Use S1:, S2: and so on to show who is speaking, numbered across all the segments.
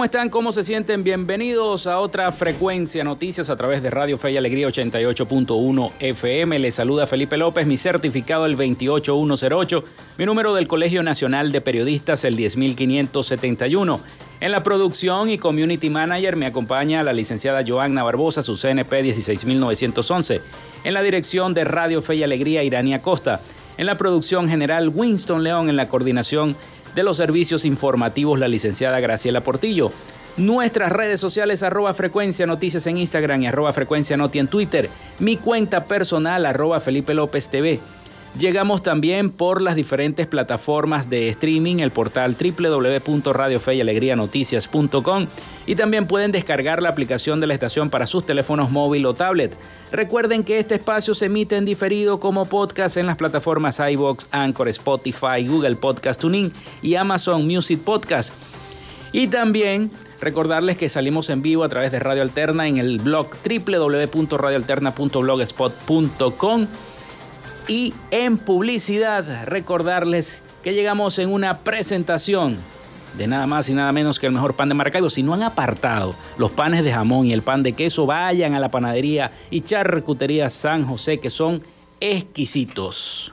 S1: ¿Cómo están? ¿Cómo se sienten? Bienvenidos a otra frecuencia noticias a través de Radio Fe y Alegría 88.1 FM. Les saluda Felipe López, mi certificado el 28108, mi número del Colegio Nacional de Periodistas el 10571. En la producción y community manager me acompaña la licenciada Joanna Barbosa, su CNP 16911. En la dirección de Radio Fe y Alegría, Irania Costa. En la producción general, Winston León. En la coordinación de los servicios informativos la licenciada Graciela Portillo. Nuestras redes sociales arroba frecuencia noticias en Instagram y arroba frecuencia noti en Twitter. Mi cuenta personal arroba Felipe López TV. Llegamos también por las diferentes plataformas de streaming, el portal www.radiofeyalegrianoticias.com y también pueden descargar la aplicación de la estación para sus teléfonos móvil o tablet. Recuerden que este espacio se emite en diferido como podcast en las plataformas iBox, Anchor, Spotify, Google Podcast Tuning y Amazon Music Podcast. Y también recordarles que salimos en vivo a través de Radio Alterna en el blog www.radioalterna.blogspot.com y en publicidad, recordarles que llegamos en una presentación de nada más y nada menos que el mejor pan de Maracaibo. Si no han apartado los panes de jamón y el pan de queso, vayan a la panadería y charcutería San José, que son exquisitos.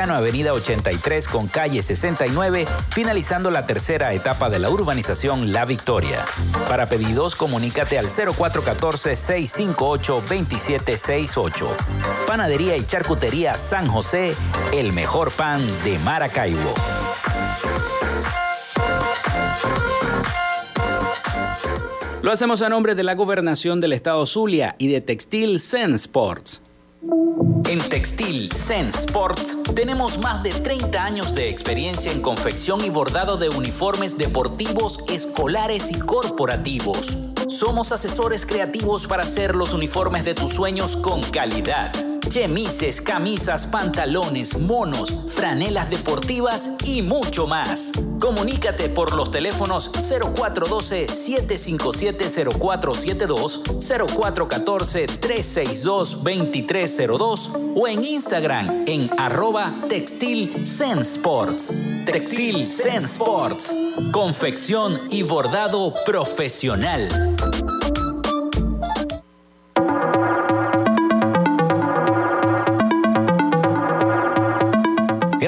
S2: Avenida 83 con calle 69, finalizando la tercera etapa de la urbanización La Victoria. Para pedidos, comunícate al 0414-658-2768. Panadería y Charcutería San José, el mejor pan de Maracaibo.
S1: Lo hacemos a nombre de la Gobernación del Estado Zulia y de Textil Zen Sports.
S2: En Textil Sense Sports tenemos más de 30 años de experiencia en confección y bordado de uniformes deportivos, escolares y corporativos. Somos asesores creativos para hacer los uniformes de tus sueños con calidad chemises, camisas, pantalones, monos, franelas deportivas y mucho más. Comunícate por los teléfonos 0412-757-0472, 0414-362-2302 o en Instagram en arroba Textil. Confección y bordado profesional.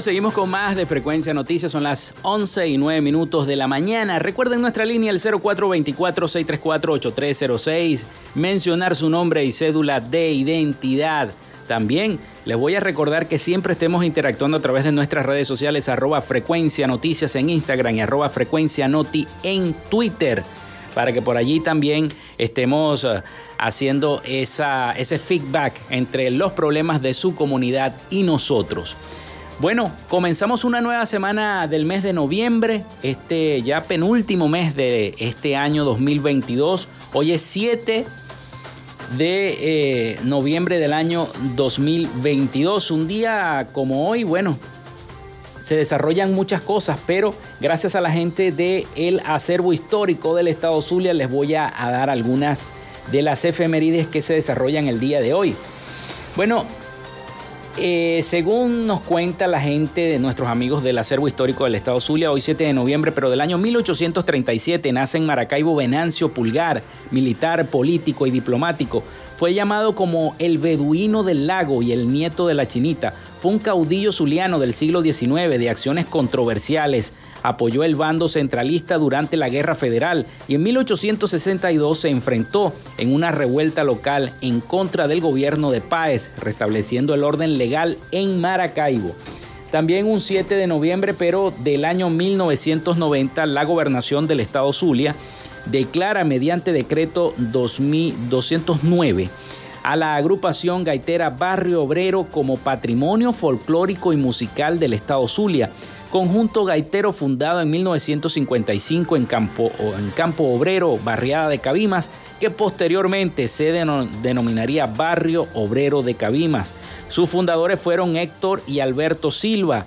S2: Seguimos con más de Frecuencia Noticias. Son las 11 y 9 minutos de la mañana. Recuerden nuestra línea el 0424-634-8306. Mencionar su nombre y cédula de identidad. También les voy a recordar que siempre estemos interactuando a través de nuestras redes sociales, arroba Frecuencia Noticias en Instagram y arroba Frecuencia Noti en Twitter, para que por allí también estemos eh, haciendo esa, ese feedback entre los problemas de su comunidad y nosotros. Bueno, comenzamos una nueva semana del mes de noviembre, este ya penúltimo mes de este año 2022. Hoy es 7 de eh, noviembre del año 2022. Un día como hoy, bueno, se desarrollan muchas cosas, pero gracias a la gente del acervo histórico del estado Zulia les voy a, a dar algunas de las efemérides que se desarrollan el día de hoy. Bueno, eh, según nos cuenta la gente de nuestros amigos del acervo histórico del Estado Zulia, hoy 7 de noviembre, pero del año 1837, nace en Maracaibo Venancio Pulgar, militar, político y diplomático. Fue llamado como el beduino del lago y el nieto de la chinita. Fue un caudillo zuliano del siglo XIX de acciones controversiales apoyó el bando centralista durante la Guerra Federal y en 1862 se enfrentó en una revuelta local en contra del gobierno de Páez, restableciendo el orden legal en Maracaibo. También un 7 de noviembre, pero del año 1990, la gobernación del estado Zulia declara mediante decreto 2209 a la agrupación gaitera Barrio Obrero como patrimonio folclórico y musical del estado Zulia conjunto gaitero fundado en 1955 en Campo, en Campo Obrero, barriada de Cabimas, que posteriormente se denominaría Barrio Obrero de Cabimas. Sus fundadores fueron Héctor y Alberto Silva.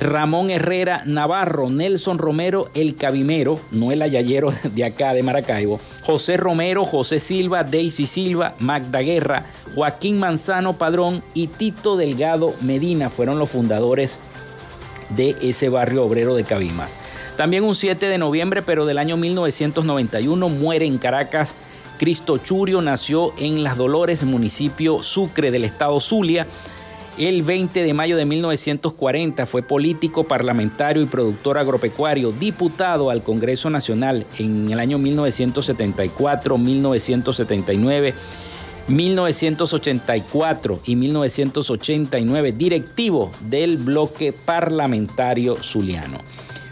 S2: Ramón Herrera Navarro, Nelson Romero el Cabimero, no el ayayero de acá de Maracaibo, José Romero, José Silva, Daisy Silva, Magda Guerra, Joaquín Manzano Padrón y Tito Delgado Medina fueron los fundadores de ese barrio obrero de Cabimas. También un 7 de noviembre, pero del año 1991, muere en Caracas Cristo Churio, nació en Las Dolores, municipio Sucre del estado Zulia. El 20 de mayo de 1940 fue político, parlamentario y productor agropecuario, diputado al Congreso Nacional en el año 1974, 1979 1984 y 1989, directivo del bloque parlamentario zuliano.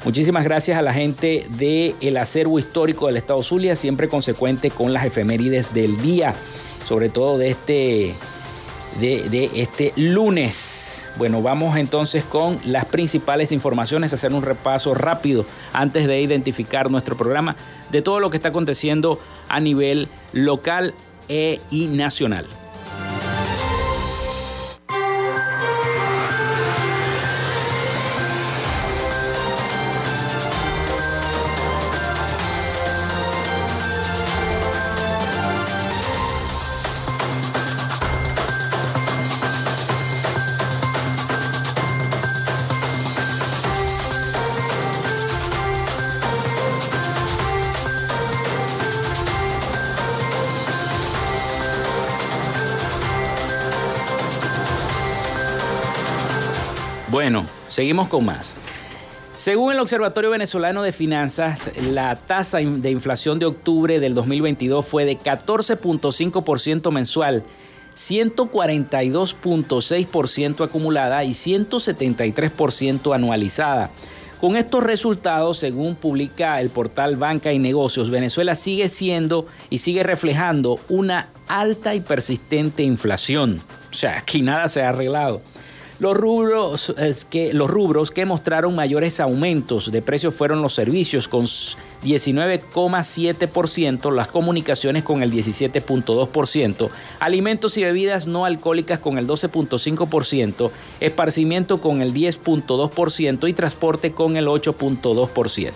S2: Muchísimas gracias a la gente del acervo histórico del Estado Zulia, siempre consecuente con las efemérides del día, sobre todo de este, de, de este lunes. Bueno, vamos entonces con las principales informaciones, hacer un repaso rápido antes de identificar nuestro programa de todo lo que está aconteciendo a nivel local e y nacional. Seguimos con más. Según el Observatorio Venezolano de Finanzas, la tasa de inflación de octubre del 2022 fue de 14.5% mensual, 142.6% acumulada y 173% anualizada. Con estos resultados, según publica el portal Banca y Negocios, Venezuela sigue siendo y sigue reflejando una alta y persistente inflación. O sea, aquí nada se ha arreglado. Los rubros, que, que mostraron mayores aumentos de precios fueron los servicios con 19,7%, las comunicaciones con el 17,2%, alimentos y bebidas no alcohólicas con el 12,5%, esparcimiento con el 10,2% y transporte con el 8,2%.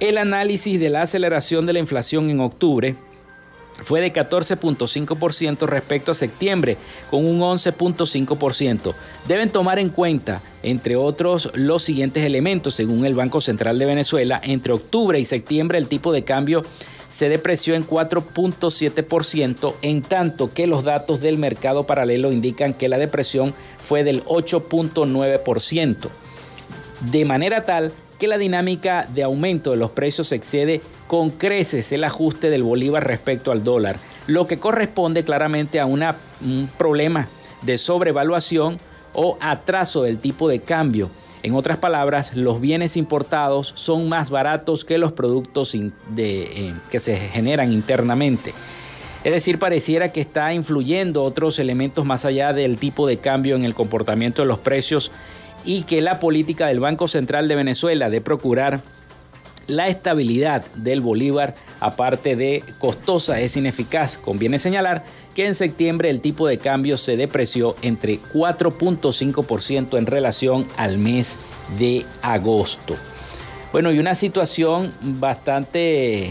S2: El análisis de la aceleración de la inflación en octubre fue de 14.5% respecto a septiembre, con un 11.5%. Deben tomar en cuenta, entre otros, los siguientes elementos. Según el Banco Central de Venezuela, entre octubre y septiembre el tipo de cambio se depreció en 4.7%, en tanto que los datos del mercado paralelo indican que la depresión fue del 8.9%. De manera tal que la dinámica de aumento de los precios excede con creces el ajuste del bolívar respecto al dólar, lo que corresponde claramente a un problema de sobrevaluación o atraso del tipo de cambio. En otras palabras, los bienes importados son más baratos que los productos eh, que se generan internamente. Es decir, pareciera que está influyendo otros elementos más allá del tipo de cambio en el comportamiento de los precios y que la política del Banco Central de Venezuela de procurar la estabilidad del bolívar, aparte de costosa, es ineficaz. Conviene señalar que en septiembre el tipo de cambio se depreció entre 4.5% en relación al mes de agosto. Bueno, y una situación bastante,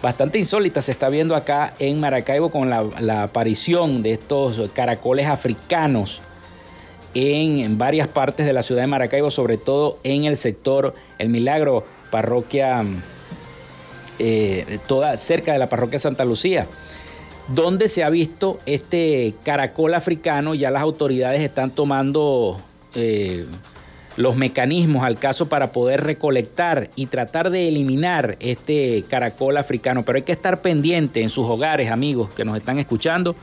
S2: bastante insólita se está viendo acá en Maracaibo con la, la aparición de estos caracoles africanos en, varias partes de la ciudad de Maracaibo, sobre todo en el sector El Milagro, parroquia eh, toda cerca de la parroquia Santa Lucía, donde se ha visto este caracol africano, ya las autoridades están tomando eh, los mecanismos al caso para poder recolectar y tratar de eliminar este caracol africano, pero hay que estar pendiente en sus hogares, amigos que nos están escuchando,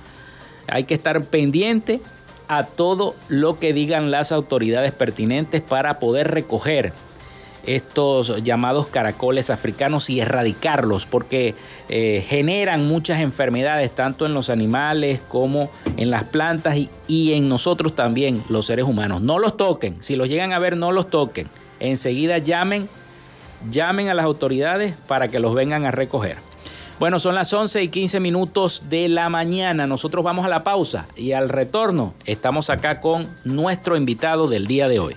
S2: hay que estar pendiente a todo lo que digan las autoridades pertinentes para poder recoger estos llamados caracoles africanos y erradicarlos porque eh, generan muchas enfermedades tanto en los animales como en las plantas y, y, en nosotros también los seres humanos. No los toquen, si los llegan a ver no los toquen. Enseguida llamen, llamen a las autoridades para que los vengan a recoger. Bueno, son las 11 y 15 minutos de la mañana. Nosotros vamos a la pausa y al retorno estamos acá con nuestro invitado del día de hoy.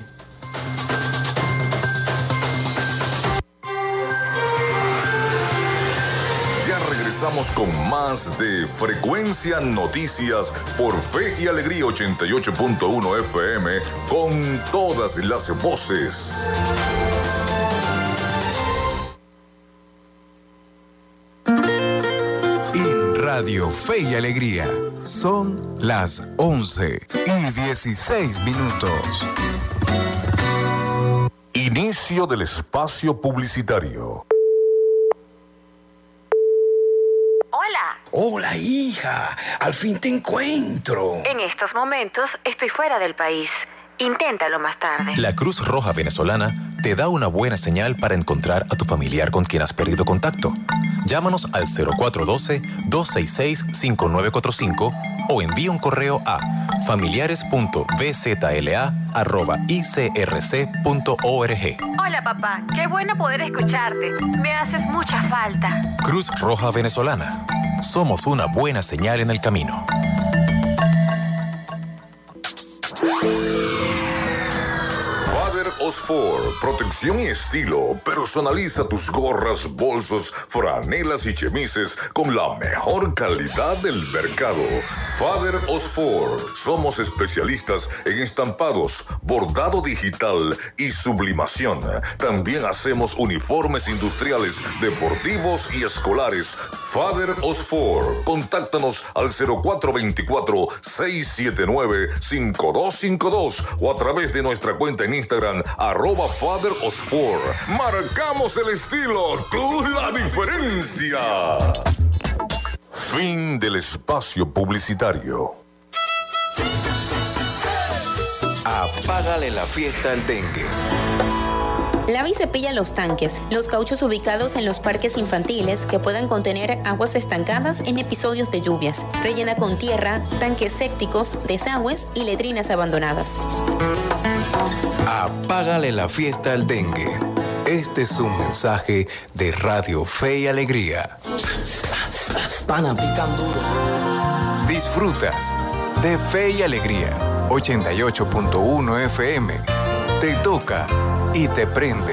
S3: Ya regresamos con más de Frecuencia Noticias por Fe y Alegría 88.1 FM con todas las voces.
S4: Radio Fe y Alegría. Son las 11 y 16 minutos.
S3: Inicio del espacio publicitario.
S5: Hola.
S6: Hola, hija. Al fin te encuentro.
S5: En estos momentos estoy fuera del país. Inténtalo más tarde.
S7: La Cruz Roja Venezolana te da una buena señal para encontrar a tu familiar con quien has perdido contacto. Llámanos al 0412-266-5945 o envía un correo a familiares.bzla.icrc.org.
S5: Hola papá, qué bueno poder escucharte. Me haces mucha falta.
S7: Cruz Roja Venezolana. Somos una buena señal en el camino. Thank you.
S3: Osfor, protección y estilo. Personaliza tus gorras, bolsos, franelas y chemises con la mejor calidad del mercado. Father Osfor, somos especialistas en estampados, bordado digital y sublimación. También hacemos uniformes industriales, deportivos y escolares. Father Osfor, contáctanos al 0424-679-5252 o a través de nuestra cuenta en Instagram arroba Father Osfor. Marcamos el estilo, tú la diferencia. Fin del espacio publicitario.
S4: Apágale la fiesta al dengue.
S8: Lava cepilla los tanques, los cauchos ubicados en los parques infantiles que puedan contener aguas estancadas en episodios de lluvias. Rellena con tierra, tanques sépticos, desagües y letrinas abandonadas.
S4: Apágale la fiesta al dengue. Este es un mensaje de Radio Fe y Alegría.
S6: Pana, pican duro.
S4: Disfrutas de Fe y Alegría. 88.1 FM. Te toca y te prende.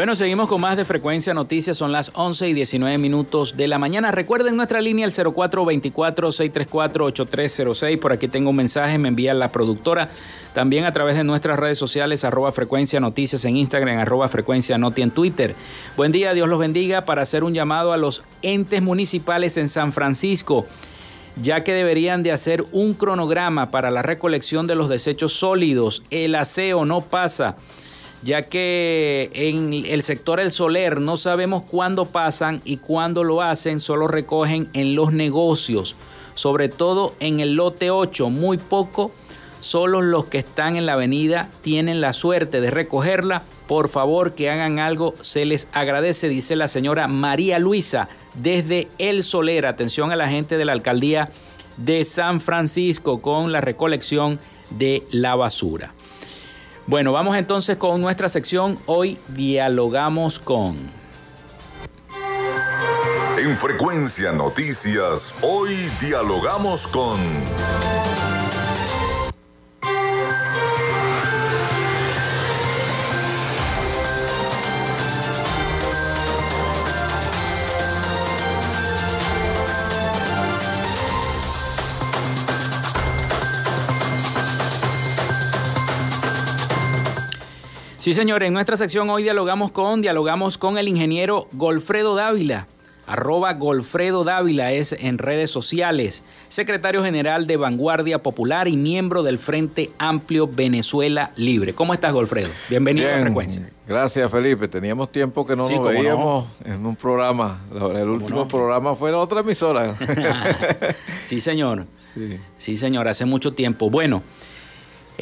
S2: Bueno, seguimos con más de Frecuencia Noticias. Son las 11 y 19 minutos de la mañana. Recuerden nuestra línea el 0424-634-8306. Por aquí tengo un mensaje, me envía la productora. También a través de nuestras redes sociales, arroba Frecuencia Noticias en Instagram, arroba Frecuencia Noti en Twitter. Buen día, Dios los bendiga para hacer un llamado a los entes municipales en San Francisco ya que deberían de hacer un cronograma para la recolección de los desechos sólidos. El aseo no pasa ya que en el sector El Soler no sabemos cuándo pasan y cuándo lo hacen, solo recogen en los negocios, sobre todo en el lote 8, muy poco, solo los que están en la avenida tienen la suerte de recogerla. Por favor, que hagan algo, se les agradece, dice la señora María Luisa desde El Soler. Atención a la gente de la alcaldía de San Francisco con la recolección de la basura. Bueno, vamos entonces con nuestra sección. Hoy dialogamos con...
S3: En Frecuencia Noticias, hoy dialogamos con...
S2: Sí, señor, en nuestra sección hoy dialogamos con, dialogamos con el ingeniero Golfredo Dávila. Arroba Golfredo Dávila es en redes sociales, secretario general de Vanguardia Popular y miembro del Frente Amplio Venezuela Libre. ¿Cómo estás, Golfredo? Bienvenido a Frecuencia.
S9: Gracias, Felipe. Teníamos tiempo que no nos veíamos en un programa. El último programa fue en otra emisora.
S2: sí, señor. Sí. sí, señor, hace mucho tiempo. Bueno.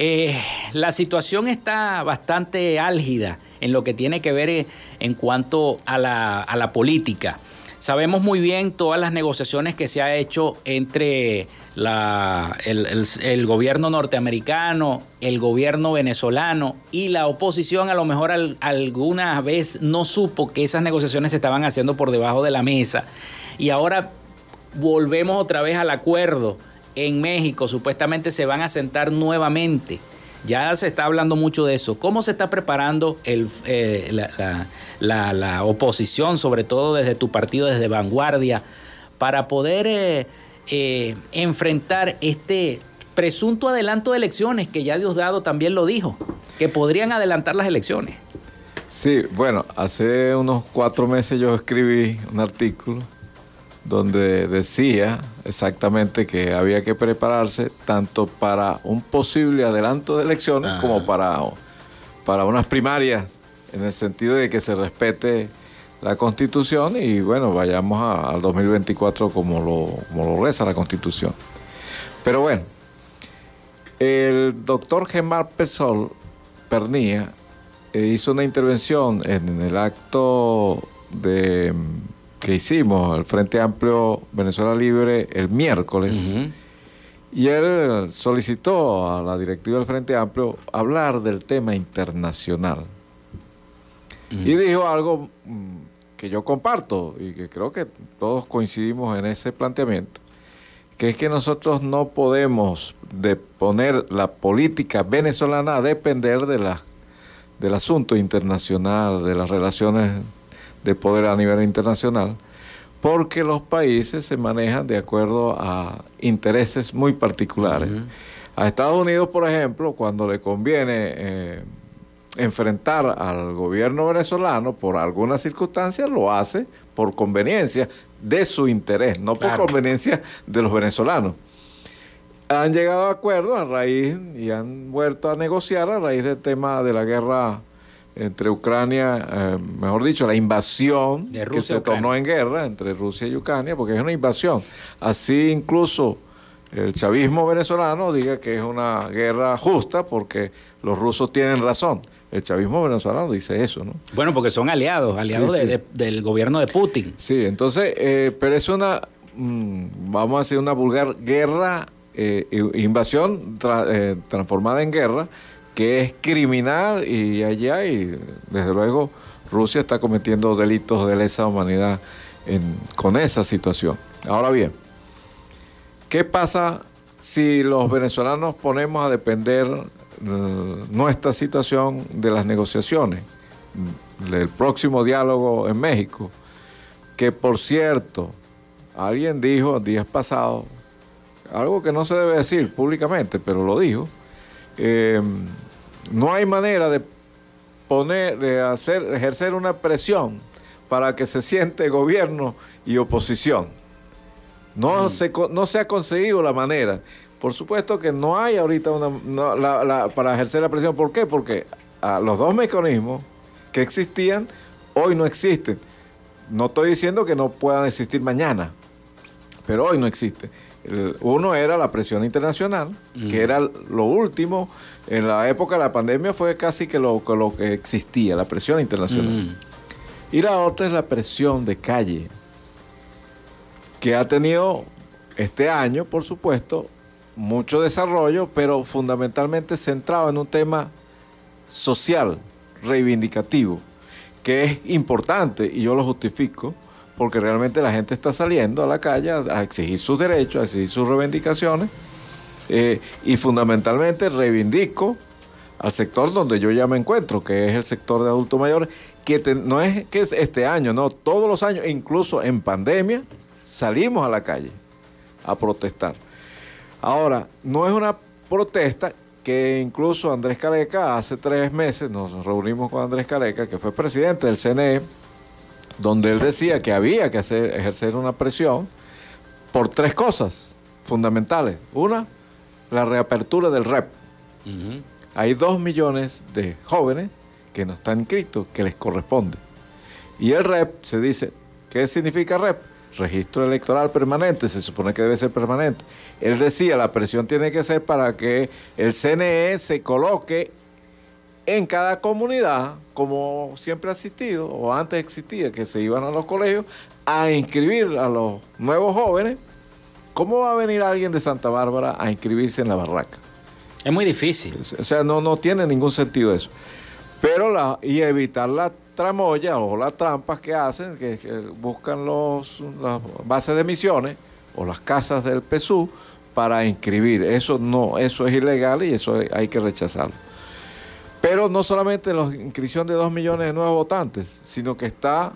S2: Eh, la situación está bastante álgida en lo que tiene que ver eh, en cuanto a la, política. Sabemos muy bien todas las negociaciones que se ha hecho entre el, gobierno norteamericano, el gobierno venezolano y la oposición a lo mejor alguna vez no supo que esas negociaciones se estaban haciendo por debajo de la mesa. Y ahora volvemos otra vez al acuerdo en México supuestamente se van a sentar nuevamente. Ya se está hablando mucho de eso. ¿Cómo se está preparando eh, la, oposición, sobre todo desde tu partido, desde Vanguardia, para poder eh, eh, enfrentar este presunto adelanto de elecciones, que ya Diosdado también lo dijo, que podrían adelantar las elecciones?
S9: Sí, bueno, hace unos cuatro meses yo escribí un artículo donde decía exactamente que había que prepararse tanto para un posible adelanto de elecciones como para, para unas primarias, en el sentido de que se respete la constitución y bueno, vayamos al 2024 como lo, como lo reza la constitución. Pero bueno, el doctor Gemar Pesol Pernía eh, hizo una intervención en el acto de que hicimos, el Frente Amplio Venezuela Libre, el miércoles. Y él solicitó a la directiva del Frente Amplio hablar del tema internacional. Y dijo algo mm, que yo comparto y que creo que todos coincidimos en ese planteamiento, que es que nosotros no podemos de poner la política venezolana a depender de la, del asunto internacional, de las relaciones de poder a nivel internacional, porque los países se manejan de acuerdo a intereses muy particulares. A Estados Unidos, por ejemplo, cuando le conviene eh, enfrentar al gobierno venezolano por alguna circunstancia, lo hace por conveniencia de su interés, no por conveniencia de los venezolanos. Han llegado a acuerdos a raíz y han vuelto a negociar a raíz del tema de la guerra entre Ucrania, eh, mejor dicho, la invasión que se tornó en guerra entre Rusia y Ucrania, porque es una invasión. Así incluso el chavismo venezolano diga que es una guerra justa porque los rusos tienen razón. El chavismo venezolano dice eso, ¿no?
S2: Bueno, porque son aliados, aliados del gobierno de Putin.
S9: Sí, entonces, eh, pero es una, mm, vamos a decir, una vulgar guerra, eh, invasión transformada en guerra, que es criminal y allá, y desde luego Rusia está cometiendo delitos de lesa humanidad con esa situación. Ahora bien, ¿qué pasa si los venezolanos ponemos a depender eh, nuestra situación de las negociaciones, del próximo diálogo en México? Que por cierto, alguien dijo días pasados, algo que no se debe decir públicamente, pero lo dijo, eh, no hay manera de poner, de hacer, ejercer una presión para que se siente gobierno y oposición. No, mm. se, no se ha conseguido la manera. Por supuesto que no hay ahorita una, para ejercer la presión. ¿Por qué? Porque ah, los dos mecanismos que existían hoy no existen. No estoy diciendo que no puedan existir mañana, pero hoy no existe. Uno era la presión internacional, que era lo último. En la época de la pandemia fue casi que lo, lo que existía, la presión internacional. Y la otra es la presión de calle, que ha tenido este año, por supuesto, mucho desarrollo, pero fundamentalmente centrado en un tema social, reivindicativo, que es importante, y yo lo justifico, porque realmente la gente está saliendo a la calle a, exigir sus derechos, a exigir sus reivindicaciones, eh, y fundamentalmente reivindico al sector donde yo ya me encuentro, que es el sector de adultos mayores, que no es que es este año, no, todos los años, incluso en pandemia, salimos a la calle a protestar. Ahora, no es una protesta que incluso Andrés Caleca hace tres meses nos reunimos con Andrés Caleca, que fue presidente del CNE, donde él decía que había que hacer, ejercer una presión por tres cosas fundamentales. Una, la reapertura del REP. Hay dos millones de jóvenes que no están inscritos, que les corresponde. Y el REP se dice, ¿qué significa REP? Registro electoral permanente, se supone que debe ser permanente. Él decía, la presión tiene que ser para que el CNE se coloque en cada comunidad, como siempre ha existido, o antes existía, que se iban a los colegios a inscribir a los nuevos jóvenes, ¿cómo va a venir alguien de Santa Bárbara a inscribirse en la barraca?
S2: Es muy difícil.
S9: O sea, no, no tiene ningún sentido eso. Pero la, y evitar la tramoya o las trampas que hacen, que, buscan los, las bases de misiones o las casas del PSU para inscribir. Eso no, eso es ilegal y eso hay que rechazarlo. Pero no solamente la inscripción de 2 millones de nuevos votantes, sino que está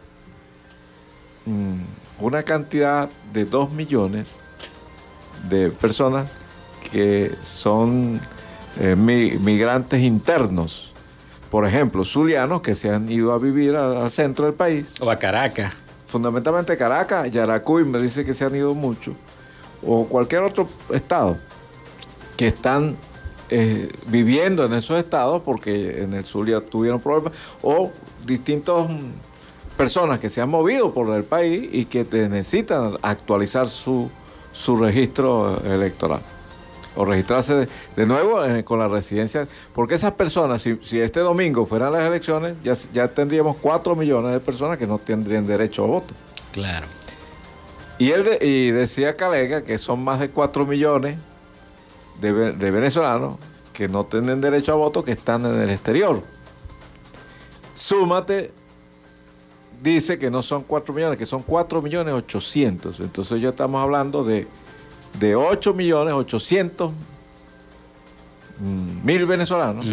S9: mm, una cantidad de 2 millones de personas que son eh, migrantes internos. Por ejemplo, zulianos que se han ido a vivir al, centro del país.
S2: O a Caracas.
S9: Fundamentalmente Caracas, Yaracuy me dice que se han ido mucho. O cualquier otro estado que están eh, viviendo en esos estados porque en el sur ya tuvieron problemas, o distintas personas que se han movido por el país y que necesitan actualizar su, su registro electoral o registrarse de, nuevo eh, con la residencia, porque esas personas, si, si, este domingo fueran las elecciones, ya, ya tendríamos 4 millones de personas que no tendrían derecho a voto.
S2: Claro.
S9: Y él y decía Calega que son más de 4 millones de, venezolanos que no tienen derecho a voto que están en el exterior. Súmate, dice que no son 4 millones, que son 4 millones 800. Entonces ya estamos hablando de de 8 millones 800 mil venezolanos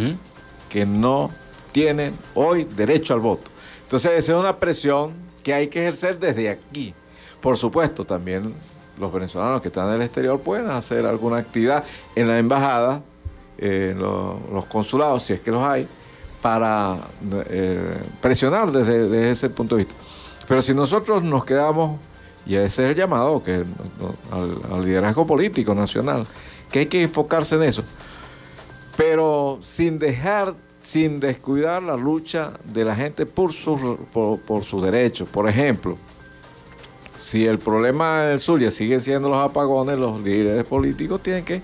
S9: que no tienen hoy derecho al voto. Entonces, esa es una presión que hay que ejercer desde aquí. Por supuesto, también los venezolanos que están en el exterior pueden hacer alguna actividad en la embajada, en los consulados, si es que los hay, para eh, presionar desde, ese punto de vista. Pero si nosotros nos quedamos, y ese es el llamado que, al, liderazgo político nacional, que hay que enfocarse en eso, pero sin dejar, sin descuidar la lucha de la gente por, sus derechos. Por ejemplo, si el problema del Zulia sigue siendo los apagones, los líderes políticos tienen que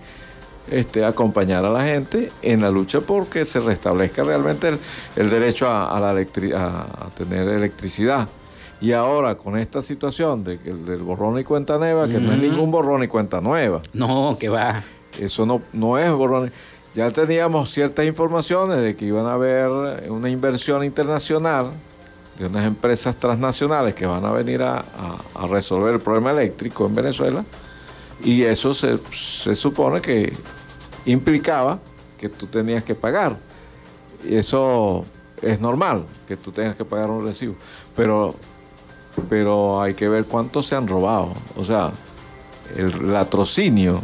S9: este, acompañar a la gente en la lucha porque se restablezca realmente el, derecho a, la a, tener electricidad. Y ahora con esta situación de que del borrón y cuenta nueva, que no es ningún borrón y cuenta nueva.
S2: No, que va.
S9: Eso no, no es borrón. Ya teníamos ciertas informaciones de que iban a haber una inversión internacional de unas empresas transnacionales que van a venir a, a resolver el problema eléctrico en Venezuela. Y eso se, se supone que implicaba que tú tenías que pagar. Y eso es normal, que tú tengas que pagar un recibo. Pero, pero hay que ver cuántos se han robado. O sea, el latrocinio,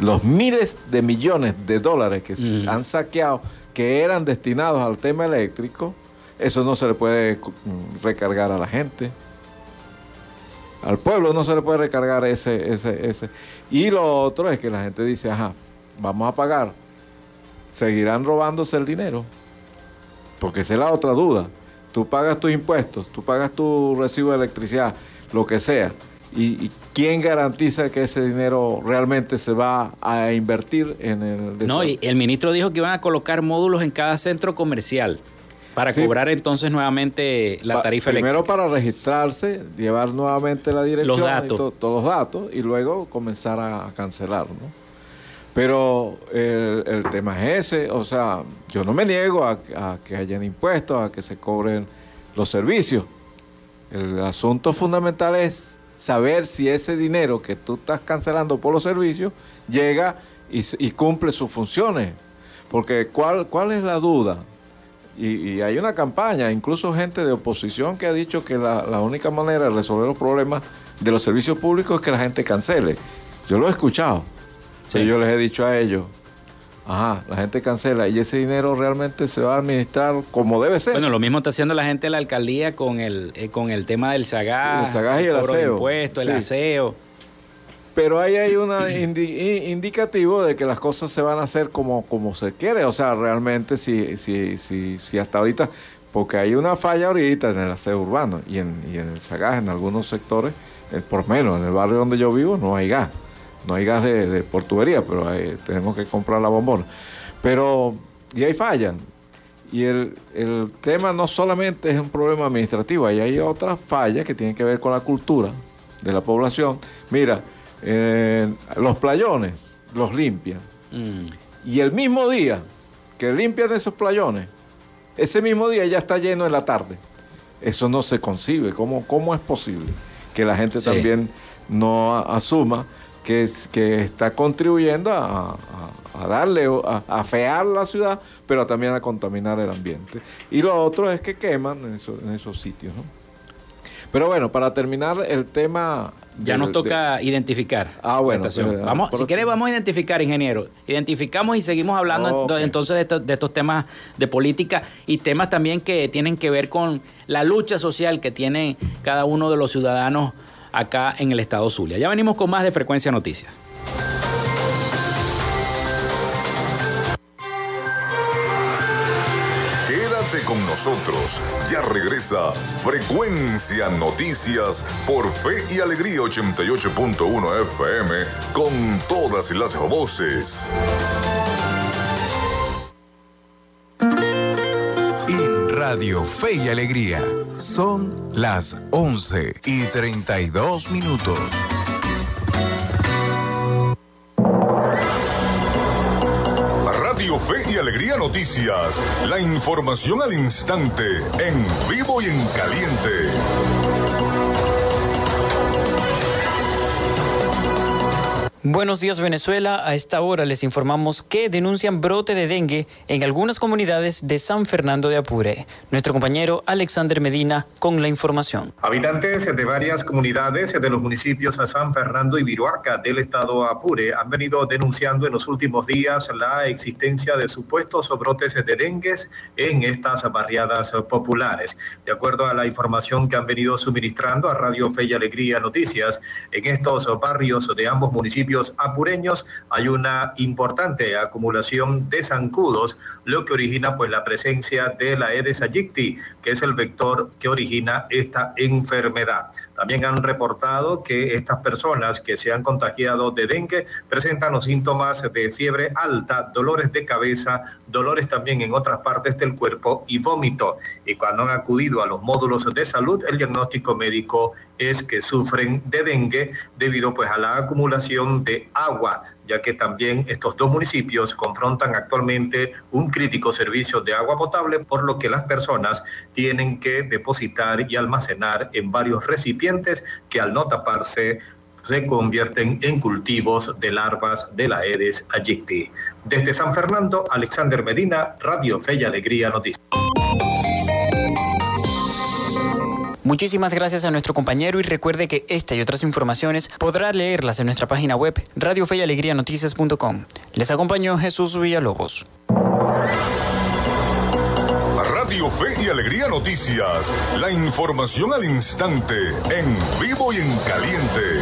S9: los miles de millones de dólares que se han saqueado, que eran destinados al tema eléctrico, eso no se le puede recargar a la gente. Al pueblo no se le puede recargar ese, ese, ese. Y lo otro es que la gente dice, ajá, vamos a pagar, seguirán robándose el dinero. Porque esa es la otra duda. Tú pagas tus impuestos, tú pagas tu recibo de electricidad, lo que sea. ¿Y, quién garantiza que ese dinero realmente se va a invertir en el...
S2: No, y el ministro dijo que iban a colocar módulos en cada centro comercial para cobrar entonces nuevamente la tarifa
S9: Primero para registrarse, llevar nuevamente la dirección, Y todos los datos y luego comenzar a cancelar, ¿no? Pero el, tema es ese, o sea, yo no me niego a, que hayan impuestos, a que se cobren los servicios. El asunto fundamental es saber si ese dinero que tú estás cancelando por los servicios llega y, cumple sus funciones. Porque ¿cuál, cuál es la duda? Y, hay una campaña, incluso gente de oposición que ha dicho que la, la única manera de resolver los problemas de los servicios públicos es que la gente cancele. Yo lo he escuchado yo les he dicho a ellos, ajá, la gente cancela y ese dinero realmente se va a administrar como debe ser.
S2: Bueno, lo mismo está haciendo la gente de la alcaldía con el, eh, con el tema del SAGAS,
S9: el SAGAS y el aseo.
S2: impuestos, el aseo.
S9: Pero ahí hay un indicativo de que las cosas se van a hacer como, como se quiere. O sea, realmente si, si, si, si hasta ahorita, porque hay una falla ahorita en el aseo urbano y en, y en el SAGAS en algunos sectores, eh, por menos en el barrio donde yo vivo no hay gas no hay gas de, portubería, pero tenemos que comprar la bombona. Pero, y ahí fallan. Y el, tema no solamente es un problema administrativo, ahí hay otras fallas que tienen que ver con la cultura de la población. Mira, eh, los playones los limpian. Mm. Y el mismo día que limpian esos playones, ese mismo día ya está lleno en la tarde. Eso no se concibe. ¿Cómo, cómo es posible que la gente también no asuma que, que está contribuyendo a, darle, a, afear la ciudad, pero también a contaminar el ambiente. Y lo otro es que queman en, esos sitios. ¿no? Pero bueno, para terminar el tema...
S2: Ya nos toca identificar.
S9: Ah, bueno.
S2: vamos, si quieres, vamos a identificar, ingeniero. Identificamos y seguimos hablando entonces de, de, estos temas de política y temas también que tienen que ver con la lucha social que tiene cada uno de los ciudadanos acá en el estado Zulia. Ya venimos con más de Frecuencia Noticias.
S3: Nosotros. Ya regresa Frecuencia Noticias por Fe y Alegría 88.1 FM con todas las voces.
S4: Radio Fe y Alegría. Son las 11 y 32 minutos.
S3: Alegría Noticias. La información al instante, en vivo y en caliente.
S10: Buenos días Venezuela, a esta hora les informamos que denuncian brote de dengue en algunas comunidades de San Fernando de Apure. Nuestro compañero Alexander Medina con la información.
S11: Habitantes de varias comunidades de los municipios de San Fernando y Viruaca del estado Apure han venido denunciando en los últimos días la existencia de supuestos brotes de dengue en estas barriadas populares. De acuerdo a la información que han venido suministrando a Radio Fe y Alegría Noticias, en estos barrios de ambos municipios apureños hay una importante acumulación de zancudos, lo que origina pues la presencia de la Aedes aegypti, que es el vector que origina esta enfermedad. También han reportado que estas personas que se han contagiado de dengue presentan los síntomas de fiebre alta, dolores de cabeza, dolores también en otras partes del cuerpo y vómito. Y cuando han acudido a los módulos de salud, el diagnóstico médico es que sufren de dengue debido pues a la acumulación de agua ya que también estos dos municipios confrontan actualmente un crítico servicio de agua potable, por lo que las personas tienen que depositar y almacenar en varios recipientes que al no taparse se convierten en cultivos de larvas de la Aedes aegypti. Desde San Fernando, Alexander Medina, Radio Fe y Alegría Noticias.
S10: Muchísimas gracias a nuestro compañero y recuerde que esta y otras informaciones podrá leerlas en nuestra página web radiofeyalegrianoticias.com. Les acompañó Jesús Villalobos.
S3: Radio Fe y Alegría Noticias, la información al instante, en vivo y en caliente.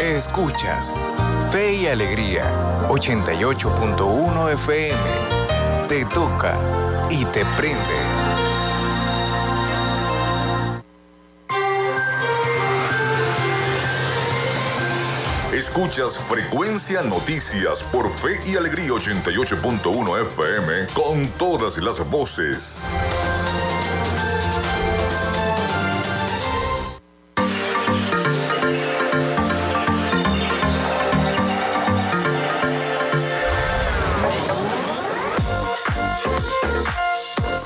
S4: Escuchas Fe y Alegría, 88.1 FM. Te toca y te prende.
S3: Escuchas Frecuencia Noticias por Fe y Alegría 88.1 FM con todas las voces.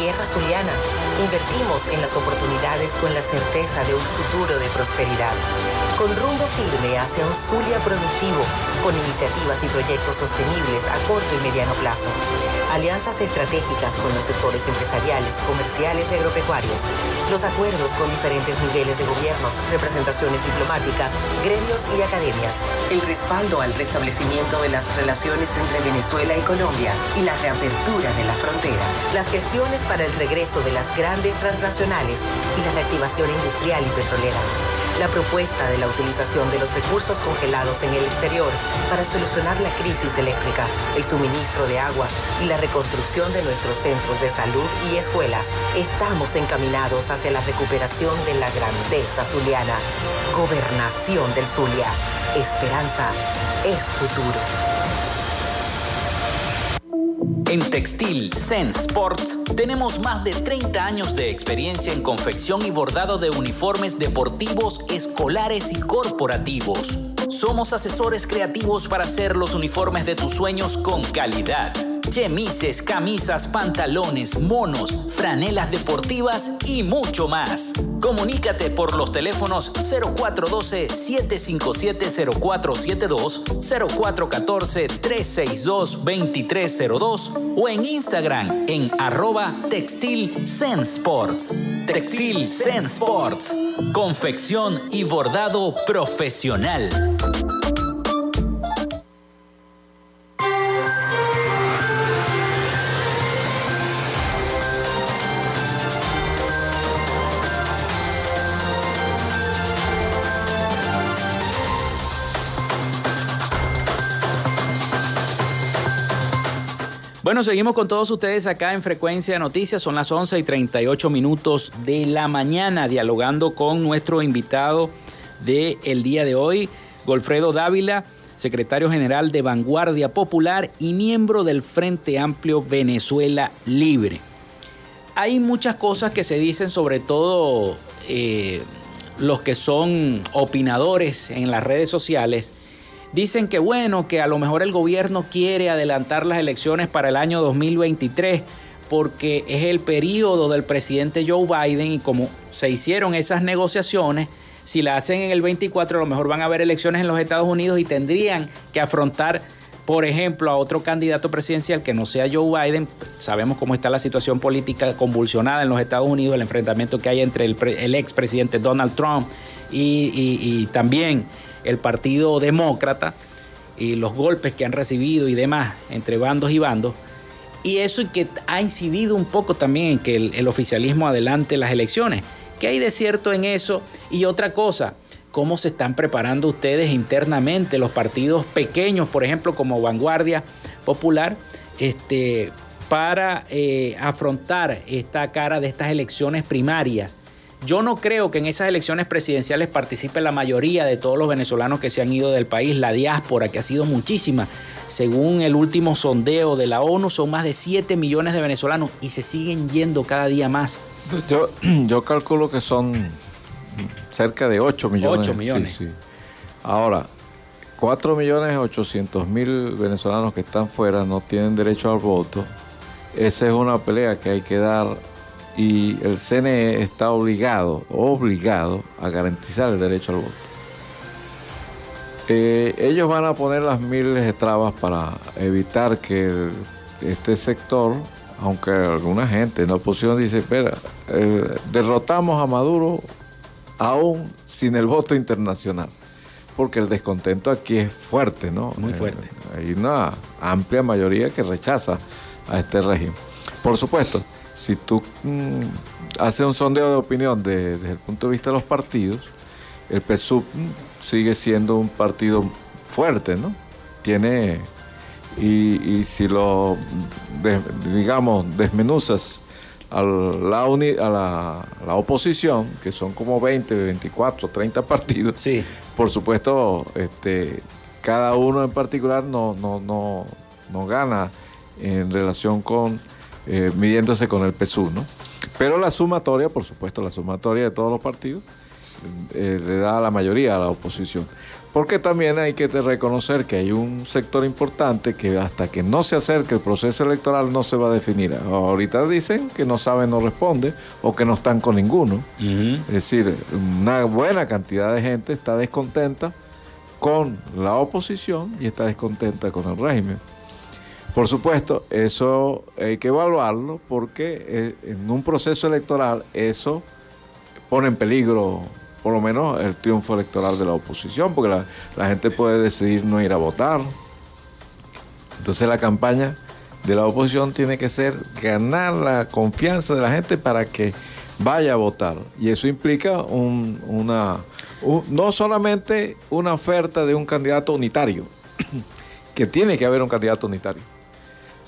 S12: Tierra zuliana Invertimos en las oportunidades con la certeza de un futuro de prosperidad. Con rumbo firme hacia un Zulia productivo, con iniciativas y proyectos sostenibles a corto y mediano plazo. Alianzas estratégicas con los sectores empresariales, comerciales y agropecuarios. Los acuerdos con diferentes niveles de gobiernos, representaciones diplomáticas, gremios y academias. El respaldo al restablecimiento de las relaciones entre Venezuela y Colombia y la reapertura de la frontera. Las gestiones para el regreso de las grandes transnacionales y la reactivación industrial y petrolera. La propuesta de la utilización de los recursos congelados en el exterior para solucionar la crisis eléctrica, el suministro de agua y la reconstrucción de nuestros centros de salud y escuelas. Estamos encaminados hacia la recuperación de la grandeza zuliana. Gobernación del Zulia. Esperanza es futuro.
S2: En Textil Sense Sports tenemos más de 30 años de experiencia en confección y bordado de uniformes deportivos, escolares y corporativos. Somos asesores creativos para hacer los uniformes de tus sueños con calidad chemises, camisas, pantalones, monos, franelas deportivas y mucho más. Comunícate por los teléfonos 0412-757-0472, 0414-362-2302 o en Instagram en arroba Textil Sports. Textil Sports. Confección y bordado profesional. Bueno, seguimos con todos ustedes acá en Frecuencia Noticias. Son las 11 y 38 minutos de la mañana, dialogando con nuestro invitado del el día de hoy, Golfredo Dávila, secretario general de Vanguardia Popular y miembro del Frente Amplio Venezuela Libre. Hay muchas cosas que se dicen, sobre todo eh, los que son opinadores en las redes sociales Dicen que bueno, que a lo mejor el gobierno quiere adelantar las elecciones para el año 2023 porque es el periodo del presidente Joe Biden y como se hicieron esas negociaciones, si la hacen en el 24 a lo mejor van a haber elecciones en los Estados Unidos y tendrían que afrontar, por ejemplo, a otro candidato presidencial que no sea Joe Biden. Sabemos cómo está la situación política convulsionada en los Estados Unidos, el enfrentamiento que hay entre el, expresidente Donald Trump y también el Partido Demócrata y los golpes que han recibido y demás entre bandos y bandos. Y eso que ha incidido un poco también en que el, oficialismo adelante las elecciones. ¿Qué hay de cierto en eso? Y otra cosa, ¿cómo se están preparando ustedes internamente los partidos pequeños, por ejemplo, como Vanguardia Popular, este, para eh, afrontar esta cara de estas elecciones primarias? Yo no creo que en esas elecciones presidenciales participe la mayoría de todos los venezolanos que se han ido del país, la diáspora, que ha sido muchísima. Según el último sondeo de la ONU, son más de 7 millones de venezolanos y se siguen yendo cada día más.
S9: Yo, yo calculo que son cerca de 8 millones.
S2: 8 millones.
S9: Ahora, 4 millones 800 mil venezolanos que están fuera no tienen derecho al voto. Esa es una pelea que hay que dar y el CNE está obligado, obligado a garantizar el derecho al voto. Eh, ellos van a poner las miles de trabas para evitar que este sector, aunque alguna gente en la oposición dice, espera, eh, derrotamos a Maduro aún sin el voto internacional, porque el descontento aquí es fuerte, ¿no?
S2: Muy fuerte.
S9: Eh, hay una amplia mayoría que rechaza a este régimen. Por supuesto, si tú mm, haces un sondeo de opinión desde el punto de vista de los partidos, el PSUV sigue siendo un partido fuerte, ¿no? Tiene, y, si lo, digamos, desmenuzas a, la, a la, oposición, que son como 20, 24, 30 partidos,
S2: sí.
S9: por supuesto, este, cada uno en particular no, no, no, no gana en relación con eh, midiéndose con el PSU, ¿no? Pero la sumatoria, por supuesto, la sumatoria de todos los partidos eh, le da a la mayoría a la oposición. Porque también hay que reconocer que hay un sector importante que hasta que no se acerque el proceso electoral no se va a definir. Ahorita dicen que no saben, no responde o que no están con ninguno. Es decir, una buena cantidad de gente está descontenta con la oposición y está descontenta con el régimen. Por supuesto, eso hay que evaluarlo porque eh, en un proceso electoral eso pone en peligro por lo menos el triunfo electoral de la oposición, porque la, gente puede decidir no ir a votar. Entonces la campaña de la oposición tiene que ser ganar la confianza de la gente para que vaya a votar. Y eso implica una, no solamente una oferta de un candidato unitario, que tiene que haber un candidato unitario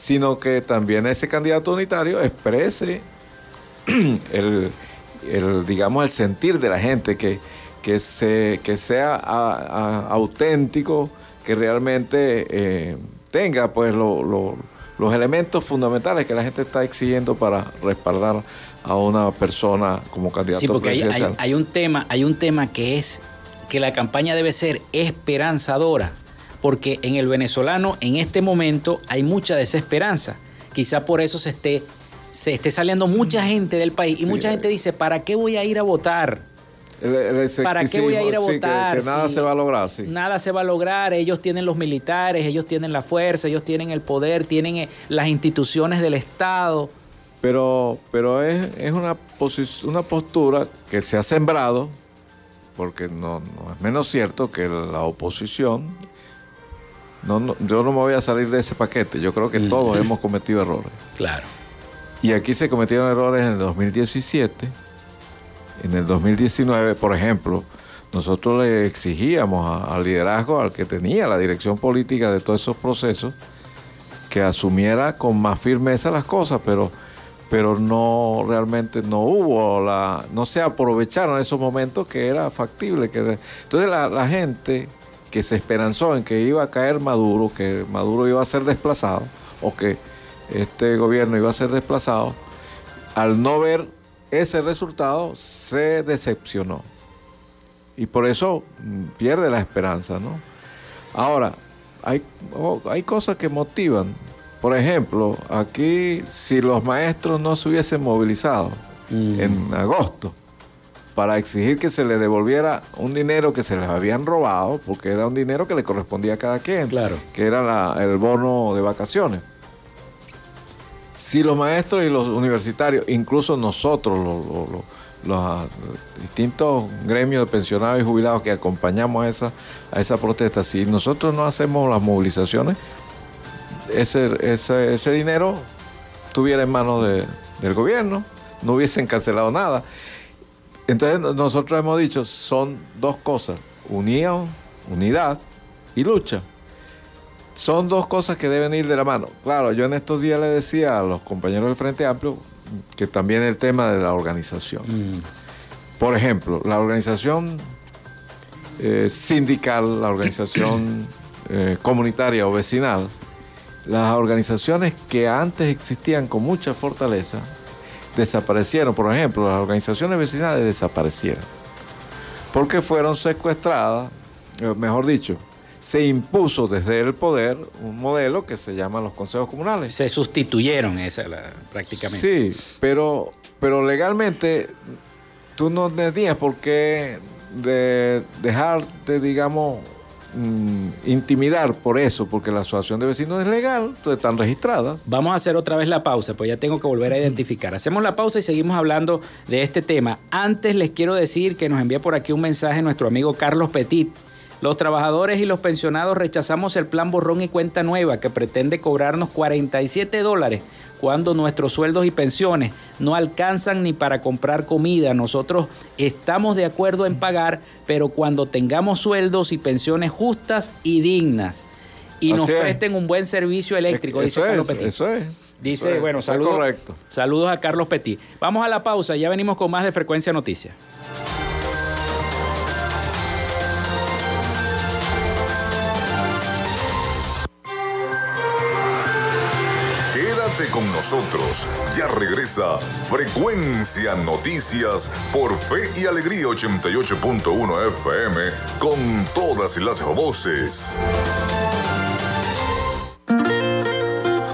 S9: sino que también ese candidato unitario exprese el, digamos, el sentir de la gente, que, que, se, que sea auténtico, que realmente eh, tenga pues los elementos fundamentales que la gente está exigiendo para respaldar a una persona como candidato
S2: sí, porque hay, un tema, hay un tema que es que la campaña debe ser esperanzadora porque en el venezolano en este momento hay mucha desesperanza. Quizá por eso se esté, se esté saliendo mucha gente del país y mucha gente dice, ¿para qué voy a ir a votar? ¿Para qué voy a ir a votar?
S9: Que, nada se va a lograr, sí.
S2: Nada se va a lograr. Ellos tienen los militares, ellos tienen la fuerza, ellos tienen el poder, tienen eh, las instituciones del Estado.
S9: Pero, pero es, es una, una postura que se ha sembrado, porque no, no es menos cierto que la oposición no, yo no me voy a salir de ese paquete. Yo creo que todos hemos cometido errores.
S2: Claro.
S9: Y aquí se cometieron errores en el 2017. En el 2019, por ejemplo, nosotros le exigíamos al liderazgo, al que tenía la dirección política de todos esos procesos, que asumiera con más firmeza las cosas, pero, pero no realmente no hubo la, no se aprovecharon esos momentos que era factible. Que, entonces la, la gente que se esperanzó en que iba a caer Maduro, que Maduro iba a ser desplazado, o que este gobierno iba a ser desplazado, al no ver ese resultado se decepcionó. Y por eso mm, pierde la esperanza, ¿no? Ahora, hay, oh, hay cosas que motivan. Por ejemplo, aquí si los maestros no se hubiesen movilizado
S2: Mm.
S9: en agosto para exigir que se le devolviera un dinero que se les habían robado, porque era un dinero que le correspondía a cada quien,
S2: Claro.
S9: que era la- el bono de vacaciones. Si los maestros y los universitarios, incluso nosotros, los, los- los- los, ah, distintos gremios de pensionados y jubilados que acompañamos a esa, a esa protesta, si nosotros no hacemos las movilizaciones, ese, ese, ese dinero estuviera en manos de- del gobierno, no hubiesen cancelado nada. Entonces no- nosotros hemos dicho, son dos cosas, unión, unidad y lucha. Son dos cosas que deben ir de la mano. Claro, yo en estos días le decía a los compañeros del Frente Amplio que también el tema de la organización. Por ejemplo, la organización eh, sindical, la organización eh, comunitaria o vecinal, las organizaciones que antes existían con mucha fortaleza, desaparecieron. Por ejemplo, las organizaciones vecinales desaparecieron. Porque fueron secuestradas, eh, mejor dicho, se impuso desde el poder un modelo que se llama los consejos comunales.
S2: Se sustituyeron esa la- prácticamente.
S9: Sí, pero, pero legalmente tú no tenías por qué de dejarte, digamos, mm, intimidar por eso, porque la asociación de vecinos es legal, entonces están registradas.
S2: Vamos a hacer otra vez la pausa, pues ya tengo que volver a identificar. Hacemos la pausa y seguimos hablando de este tema. Antes les quiero decir que nos envía por aquí un mensaje nuestro amigo Carlos Petit. Los trabajadores y los pensionados rechazamos el plan borrón y cuenta nueva que pretende cobrarnos 47 dólares cuando nuestros sueldos y pensiones no alcanzan ni para comprar comida. Nosotros estamos de acuerdo en pagar, pero cuando tengamos sueldos y pensiones justas y dignas y nos presten un buen servicio eléctrico, dice Carlos
S9: es,
S2: Petit.
S9: eso es.
S2: Dice,
S9: Eso es,
S2: bueno, saludos,
S9: correcto.
S2: saludos a Carlos Petit. Vamos a la pausa, ya venimos con más de Frecuencia Noticias.
S3: Nosotros. Ya regresa Frecuencia Noticias por Fe y Alegría 88.1 FM con todas las voces.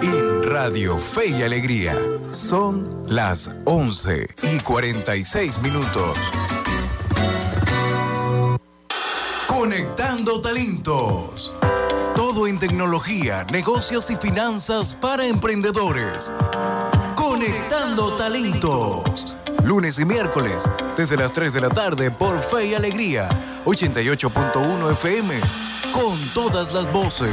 S4: En Radio Fe y Alegría son las 11 y 46 minutos. Conectando talentos. En tecnología, negocios y finanzas para emprendedores. Conectando talentos. Lunes y miércoles, desde las 3 de la tarde por Fe y Alegría, 88.1 FM, con todas las voces.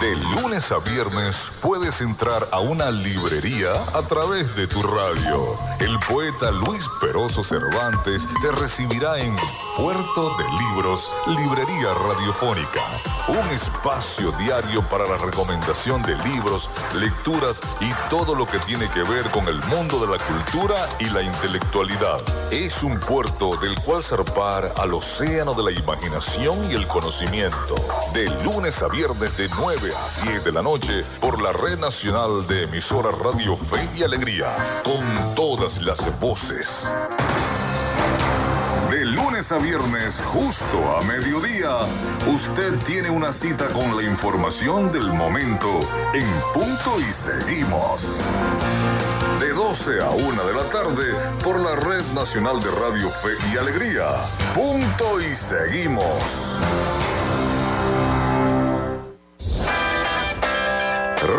S3: De lunes a viernes puedes entrar a una librería a través de tu radio. El poeta Luis Peroso Cervantes te recibirá en Puerto de Libros, Librería Radiofónica. Un espacio diario para la recomendación de libros, lecturas y todo lo que tiene que ver con el mundo de la cultura y la intelectualidad. Es un puerto del cual zarpar al océano de la imaginación y el conocimiento. De lunes a viernes de 9 a 10 de la noche por la Red Nacional de Emisora Radio Fe y Alegría. Con todas las voces. Lunes a viernes, justo a mediodía, usted tiene una cita con la información del momento en punto y seguimos. De 12 a 1 de la tarde por la Red Nacional de Radio Fe y Alegría. Punto y seguimos.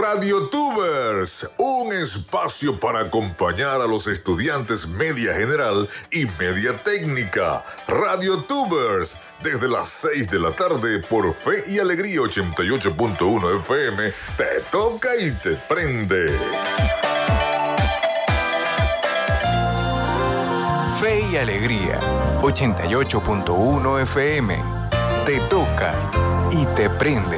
S3: Radio Tubers, un espacio para acompañar a los estudiantes media general y media técnica. Radio Tubers, desde las 6 de la tarde por Fe y Alegría 88.1 FM, te toca y te prende.
S4: Fe y Alegría, 88.1 FM. Te toca y te prende.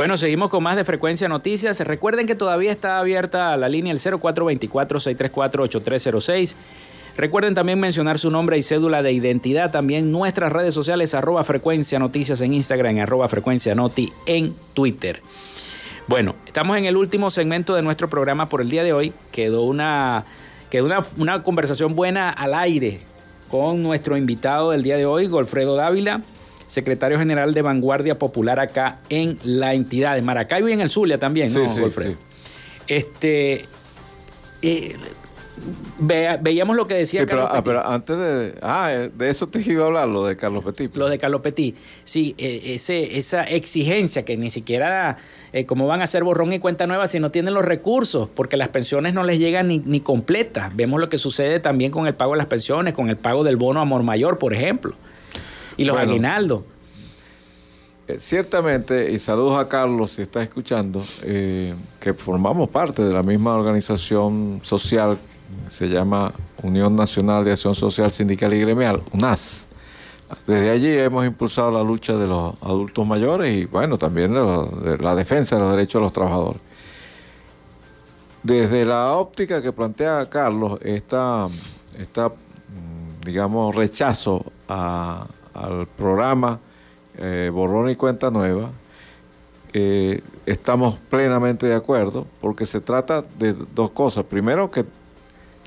S2: Bueno, seguimos con más de Frecuencia Noticias. Recuerden que todavía está abierta la línea el 0424-634-8306. Recuerden también mencionar su nombre y cédula de identidad. También nuestras redes sociales, arroba Frecuencia Noticias en Instagram, arroba Frecuencia Noti en Twitter. Bueno, estamos en el último segmento de nuestro programa por el día de hoy. Quedó una, quedó una, una conversación buena al aire con nuestro invitado del día de hoy, Golfredo Dávila secretario general de Vanguardia Popular acá en la entidad de Maracaibo y en el Zulia también, ¿no, sí, sí, Este. Eh, veíamos lo que decía
S9: Carlos pero, ah, pero, antes de. Ah, eh, de eso te iba a hablar, lo de Carlos Petit.
S2: Lo de Carlos Petit. Sí, eh, ese, esa exigencia que ni siquiera. Eh, como van a hacer borrón y cuenta nueva si no tienen los recursos? Porque las pensiones no les llegan ni, ni completas. Vemos lo que sucede también con el pago de las pensiones, con el pago del bono Amor Mayor, por ejemplo y los aguinaldos.
S9: Eh, ciertamente, y saludos a Carlos si está escuchando, eh, que formamos parte de la misma organización social, se llama Unión Nacional de Acción Social Sindical y Gremial, UNAS. Desde allí hemos impulsado la lucha de los adultos mayores y bueno, también de, la defensa de los derechos de los trabajadores. Desde la óptica que plantea Carlos, esta, esta mm, digamos, rechazo a, al programa eh, Borrón y Cuenta Nueva, eh, estamos plenamente de acuerdo porque se trata de dos cosas. Primero, que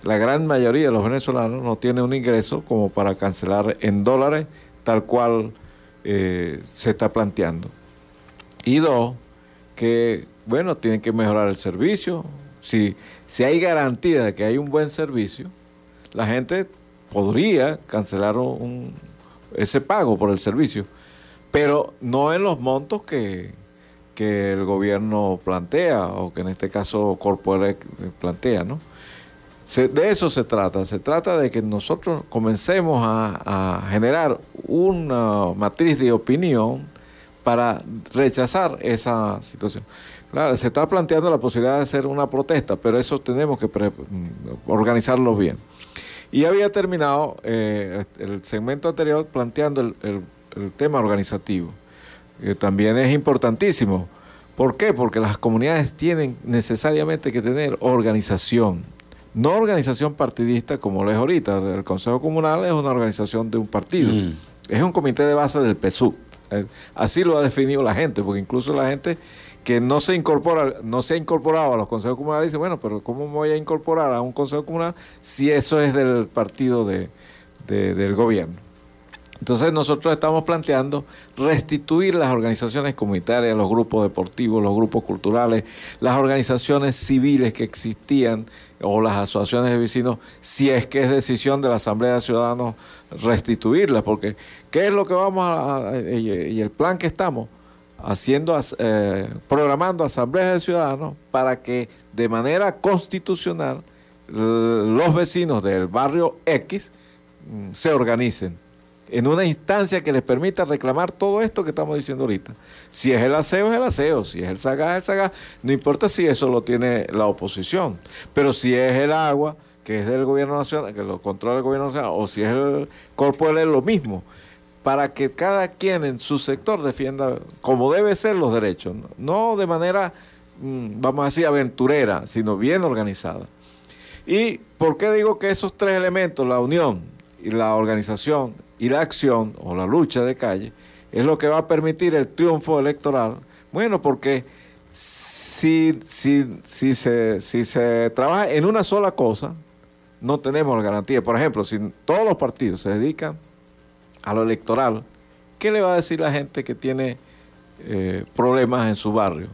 S9: la gran mayoría de los venezolanos no tiene un ingreso como para cancelar en dólares tal cual eh, se está planteando. Y dos, que bueno, tienen que mejorar el servicio. Si, si hay garantía de que hay un buen servicio, la gente podría cancelar un, ese pago por el servicio, pero no en los montos que, que el gobierno plantea o que en este caso Corporec plantea, ¿no? de eso se trata, se trata de que nosotros comencemos a, a generar una matriz de opinión para rechazar esa situación. Claro, se está planteando la posibilidad de hacer una protesta, pero eso tenemos que mm, organizarlo bien. Y había terminado eh, el segmento anterior planteando el, tema organizativo, que también es importantísimo. ¿Por qué? Porque las comunidades tienen necesariamente que tener organización, no organización partidista como lo es ahorita. El Consejo Comunal es una organización de un partido, mm. es un comité de base del PSU. Eh, así lo ha definido la gente, porque incluso la gente que no se incorpora, no se ha incorporado a los consejos comunales, dice, bueno, pero ¿cómo me voy a incorporar a un consejo comunal si eso es del partido de, del gobierno? Entonces nosotros estamos planteando restituir las organizaciones comunitarias, los grupos deportivos, los grupos culturales, las organizaciones civiles que existían o las asociaciones de vecinos, si es que es decisión de la Asamblea de Ciudadanos restituirlas, porque ¿qué es lo que vamos a, y el plan que estamos? Haciendo, eh, programando asambleas de ciudadanos para que de manera constitucional los vecinos del barrio X mm, se organicen en una instancia que les permita reclamar todo esto que estamos diciendo ahorita. Si es el aseo, es el aseo, si es el sagaz, es el sagaz, no importa si eso lo tiene la oposición, pero si es el agua, que es del gobierno nacional, que lo controla el gobierno nacional, o si es el corpo, es lo mismo para que cada quien en su sector defienda como debe ser los derechos, no, de manera, mm, vamos a decir, aventurera, sino bien organizada. ¿Y por qué digo que esos tres elementos, la unión y la organización y la acción o la lucha de calle, es lo que va a permitir el triunfo electoral? Bueno, porque si, si, si, se, si se trabaja en una sola cosa, no tenemos la garantía. Por ejemplo, si todos los partidos se dedican a lo electoral, ¿qué le va a decir la gente que tiene eh, problemas en su barrio?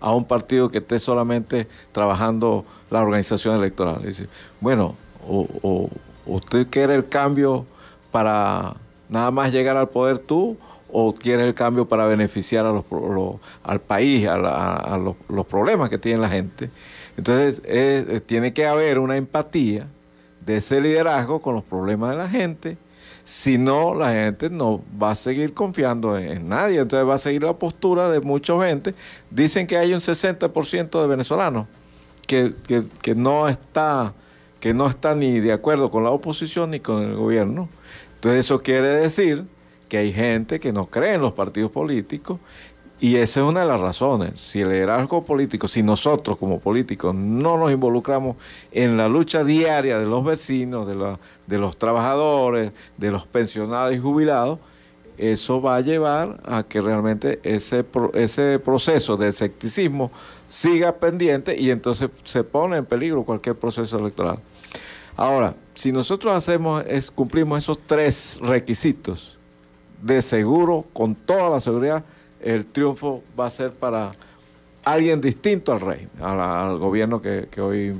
S9: a un partido que esté solamente trabajando la organización electoral. Dice, bueno, o, usted quiere el cambio para nada más llegar al poder tú o quiere el cambio para beneficiar a los, al país, a, los, problemas que tiene la gente. Entonces, tiene que haber una empatía de ese liderazgo con los problemas de la gente. Si no, la gente no va a seguir confiando en, nadie. Entonces va a seguir la postura de mucha gente. Dicen que hay un 60% de venezolanos que, que, no está, que no está ni de acuerdo con la oposición ni con el gobierno. Entonces eso quiere decir que hay gente que no cree en los partidos políticos y esa es una de las razones. Si el liderazgo político, si nosotros como políticos no nos involucramos en la lucha diaria de los vecinos, de, de los trabajadores, de los pensionados y jubilados, eso va a llevar a que realmente ese, ese proceso de escepticismo siga pendiente y entonces se pone en peligro cualquier proceso electoral. Ahora, si nosotros hacemos es, cumplimos esos tres requisitos, de seguro, con toda la seguridad, el triunfo va a ser para alguien distinto al rey, al, gobierno que, hoy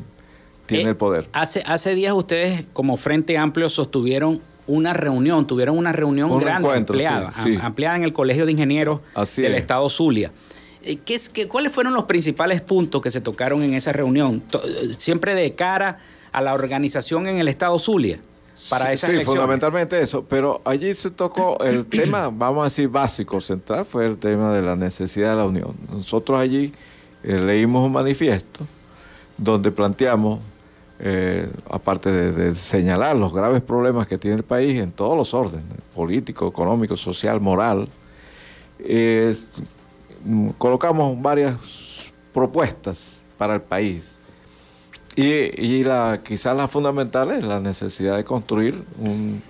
S9: tiene eh, el poder.
S2: Hace, hace días ustedes como Frente Amplio sostuvieron una reunión, tuvieron una reunión grande ampliada, ampliada en el Colegio de Ingenieros del Estado Zulia. Eh, ¿Qué es, qué, ¿Cuáles fueron los principales puntos que se tocaron en esa reunión? Eh, siempre de cara a la organización en el Estado Zulia para
S9: sí, Sí, fundamentalmente eso, pero allí se tocó el tema, vamos a decir, básico, central, fue el tema de la necesidad de la unión. Nosotros allí eh, leímos un manifiesto donde planteamos, eh, aparte de, señalar los graves problemas que tiene el país en todos los órdenes, político, económico, social, moral, colocamos varias propuestas para el país y, la, quizás la fundamental es la necesidad de construir un,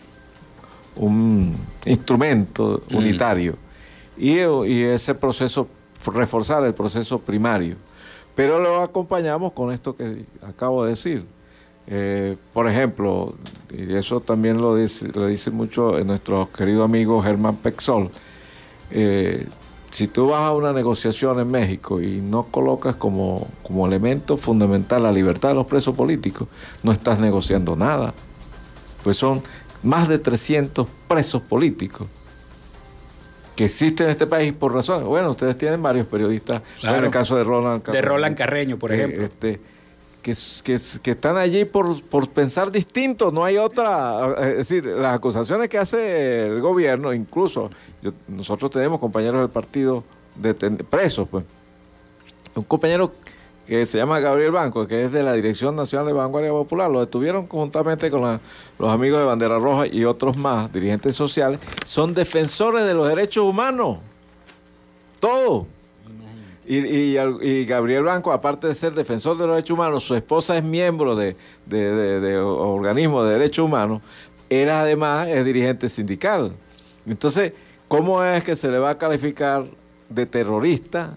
S9: un instrumento mm. unitario y, ese proceso, reforzar el proceso primario. Pero lo acompañamos con esto que acabo de decir. Eh, por ejemplo, y eso también lo dice, lo dice mucho nuestro querido amigo Germán Pexol, eh, si tú vas a una negociación en México y no colocas como, como elemento fundamental la libertad de los presos políticos, no estás negociando nada. Pues son más de 300 presos políticos que existen en este país por razones. Bueno, ustedes tienen varios periodistas, en el caso de Roland
S2: Carreño. De Roland Carreño, por ejemplo.
S9: Este, que, están allí por, pensar distinto, no hay otra, es decir, las acusaciones que hace el gobierno, incluso nosotros tenemos compañeros del partido presos, pues, un compañero que se llama Gabriel Banco, que es de la Dirección Nacional de Vanguardia Popular, lo detuvieron conjuntamente con los amigos de Bandera Roja y otros más, dirigentes sociales, son defensores de los derechos humanos, todos y, Gabriel Blanco, aparte de ser defensor de los derechos humanos, su esposa es miembro de, organismos de derechos humanos, él además es dirigente sindical. Entonces, ¿cómo es que se le va a calificar de terrorista?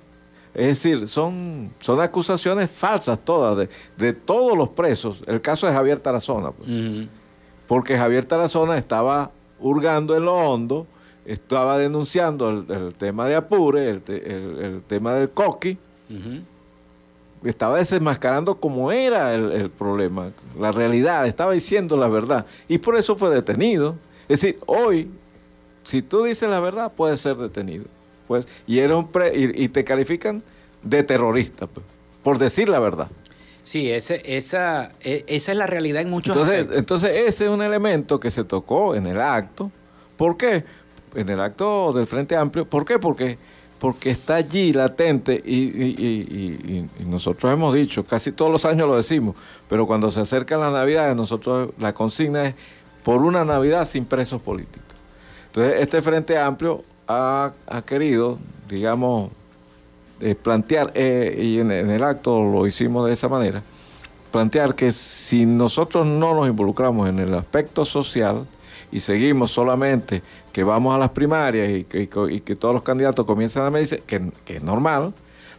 S9: Es decir, son, son acusaciones falsas todas de, todos los presos. El caso de Javier Tarazona, pues. porque Javier Tarazona estaba hurgando en lo hondo estaba denunciando el, tema de Apure, el, tema del coqui, estaba desenmascarando cómo era el, problema, la realidad, estaba diciendo la verdad, y por eso fue detenido. Es decir, hoy, si tú dices la verdad, puedes ser detenido. Pues, y, era un y, te califican de terrorista, pues, por decir la verdad.
S2: Sí, ese, esa, e, esa es la realidad en muchos
S9: entonces, Entonces, ese es un elemento que se tocó en el acto. ¿Por qué? En el acto del Frente Amplio. ¿Por qué? Porque, porque está allí latente y, nosotros hemos dicho, casi todos los años lo decimos, pero cuando se acercan las Navidades, nosotros la consigna es por una Navidad sin presos políticos. Entonces, este Frente Amplio ha, querido, digamos, eh, plantear, eh, y en, en el acto lo hicimos de esa manera, plantear que si nosotros no nos involucramos en el aspecto social y seguimos solamente que vamos a las primarias y que, todos los candidatos comienzan a medirse, que, que es normal,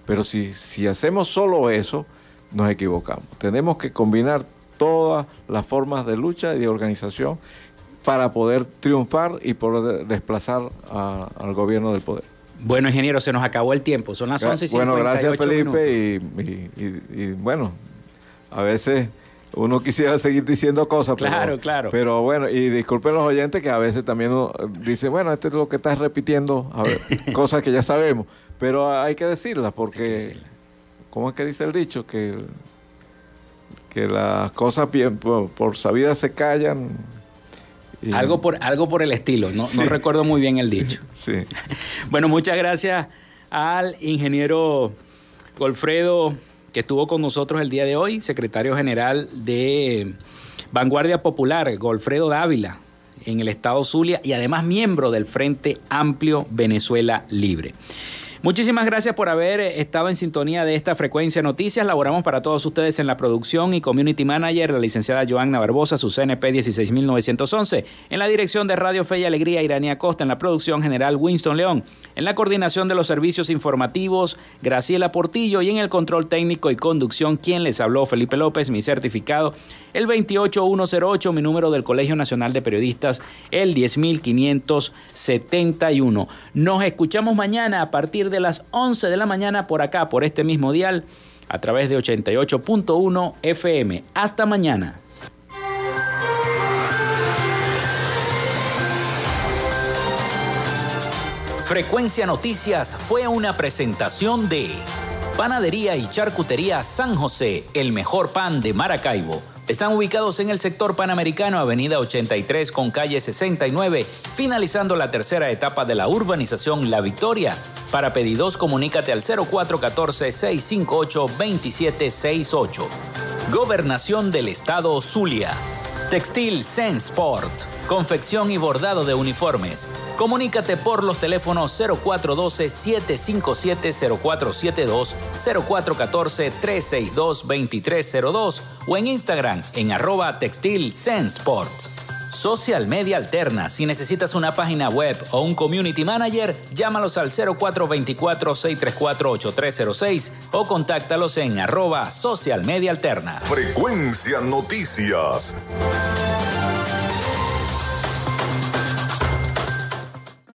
S9: pero si, si hacemos solo eso, nos equivocamos. Tenemos que combinar todas las formas de lucha y de organización para poder triunfar y poder desplazar al gobierno del poder.
S2: Bueno, ingeniero, se nos acabó el tiempo. Son las 11 y
S9: Bueno, gracias Felipe y, bueno, a veces uno quisiera seguir diciendo cosas.
S2: Claro,
S9: pero,
S2: claro.
S9: Pero bueno, y disculpen los oyentes que a veces también uno dice, bueno, esto es lo que estás repitiendo, a ver, cosas que ya sabemos, pero hay que decirlas porque, ¿cómo es que dice el dicho? Que, que las cosas bien, por, por sabidas se callan
S2: algo, por, algo por el estilo, no, no recuerdo muy bien el dicho.
S9: Sí.
S2: bueno, muchas gracias al ingeniero Golfredo que estuvo con nosotros el día de hoy, secretario general de Vanguardia Popular, Golfredo Dávila, en el estado Zulia y además miembro del Frente Amplio Venezuela Libre. Muchísimas gracias por haber estado en sintonía de esta frecuencia noticias. Laboramos para todos ustedes en la producción y community manager, la licenciada Joanna Barbosa, su CNP 16911. En la dirección de Radio Fe y Alegría, Irania Costa. En la producción general, Winston León. En la coordinación de los servicios informativos, Graciela Portillo. Y en el control técnico y conducción, quien les habló, Felipe López, mi certificado el 28108, mi número del Colegio Nacional de Periodistas, el 10571. Nos escuchamos mañana a partir de las 11 de la mañana por acá, por este mismo dial, a través de 88.1 FM. Hasta mañana.
S13: Frecuencia Noticias fue una presentación de Panadería y Charcutería San José, el mejor pan de Maracaibo están ubicados en el sector panamericano, Avenida 83 con calle 69, finalizando la tercera etapa de la urbanización La Victoria. Para pedidos, comunícate al 0414-658-2768. Gobernación del Estado Zulia. Textil Sensport. Confección y bordado de uniformes. Comunícate por los teléfonos 0412-757-0472, 0414-362-2302 o en Instagram en arroba textil Sensport. Social Media Alterna. Si necesitas una página web o un community manager, llámalos al 0424-634-8306 o contáctalos en arroba Social Media Alterna.
S3: Frecuencia Noticias.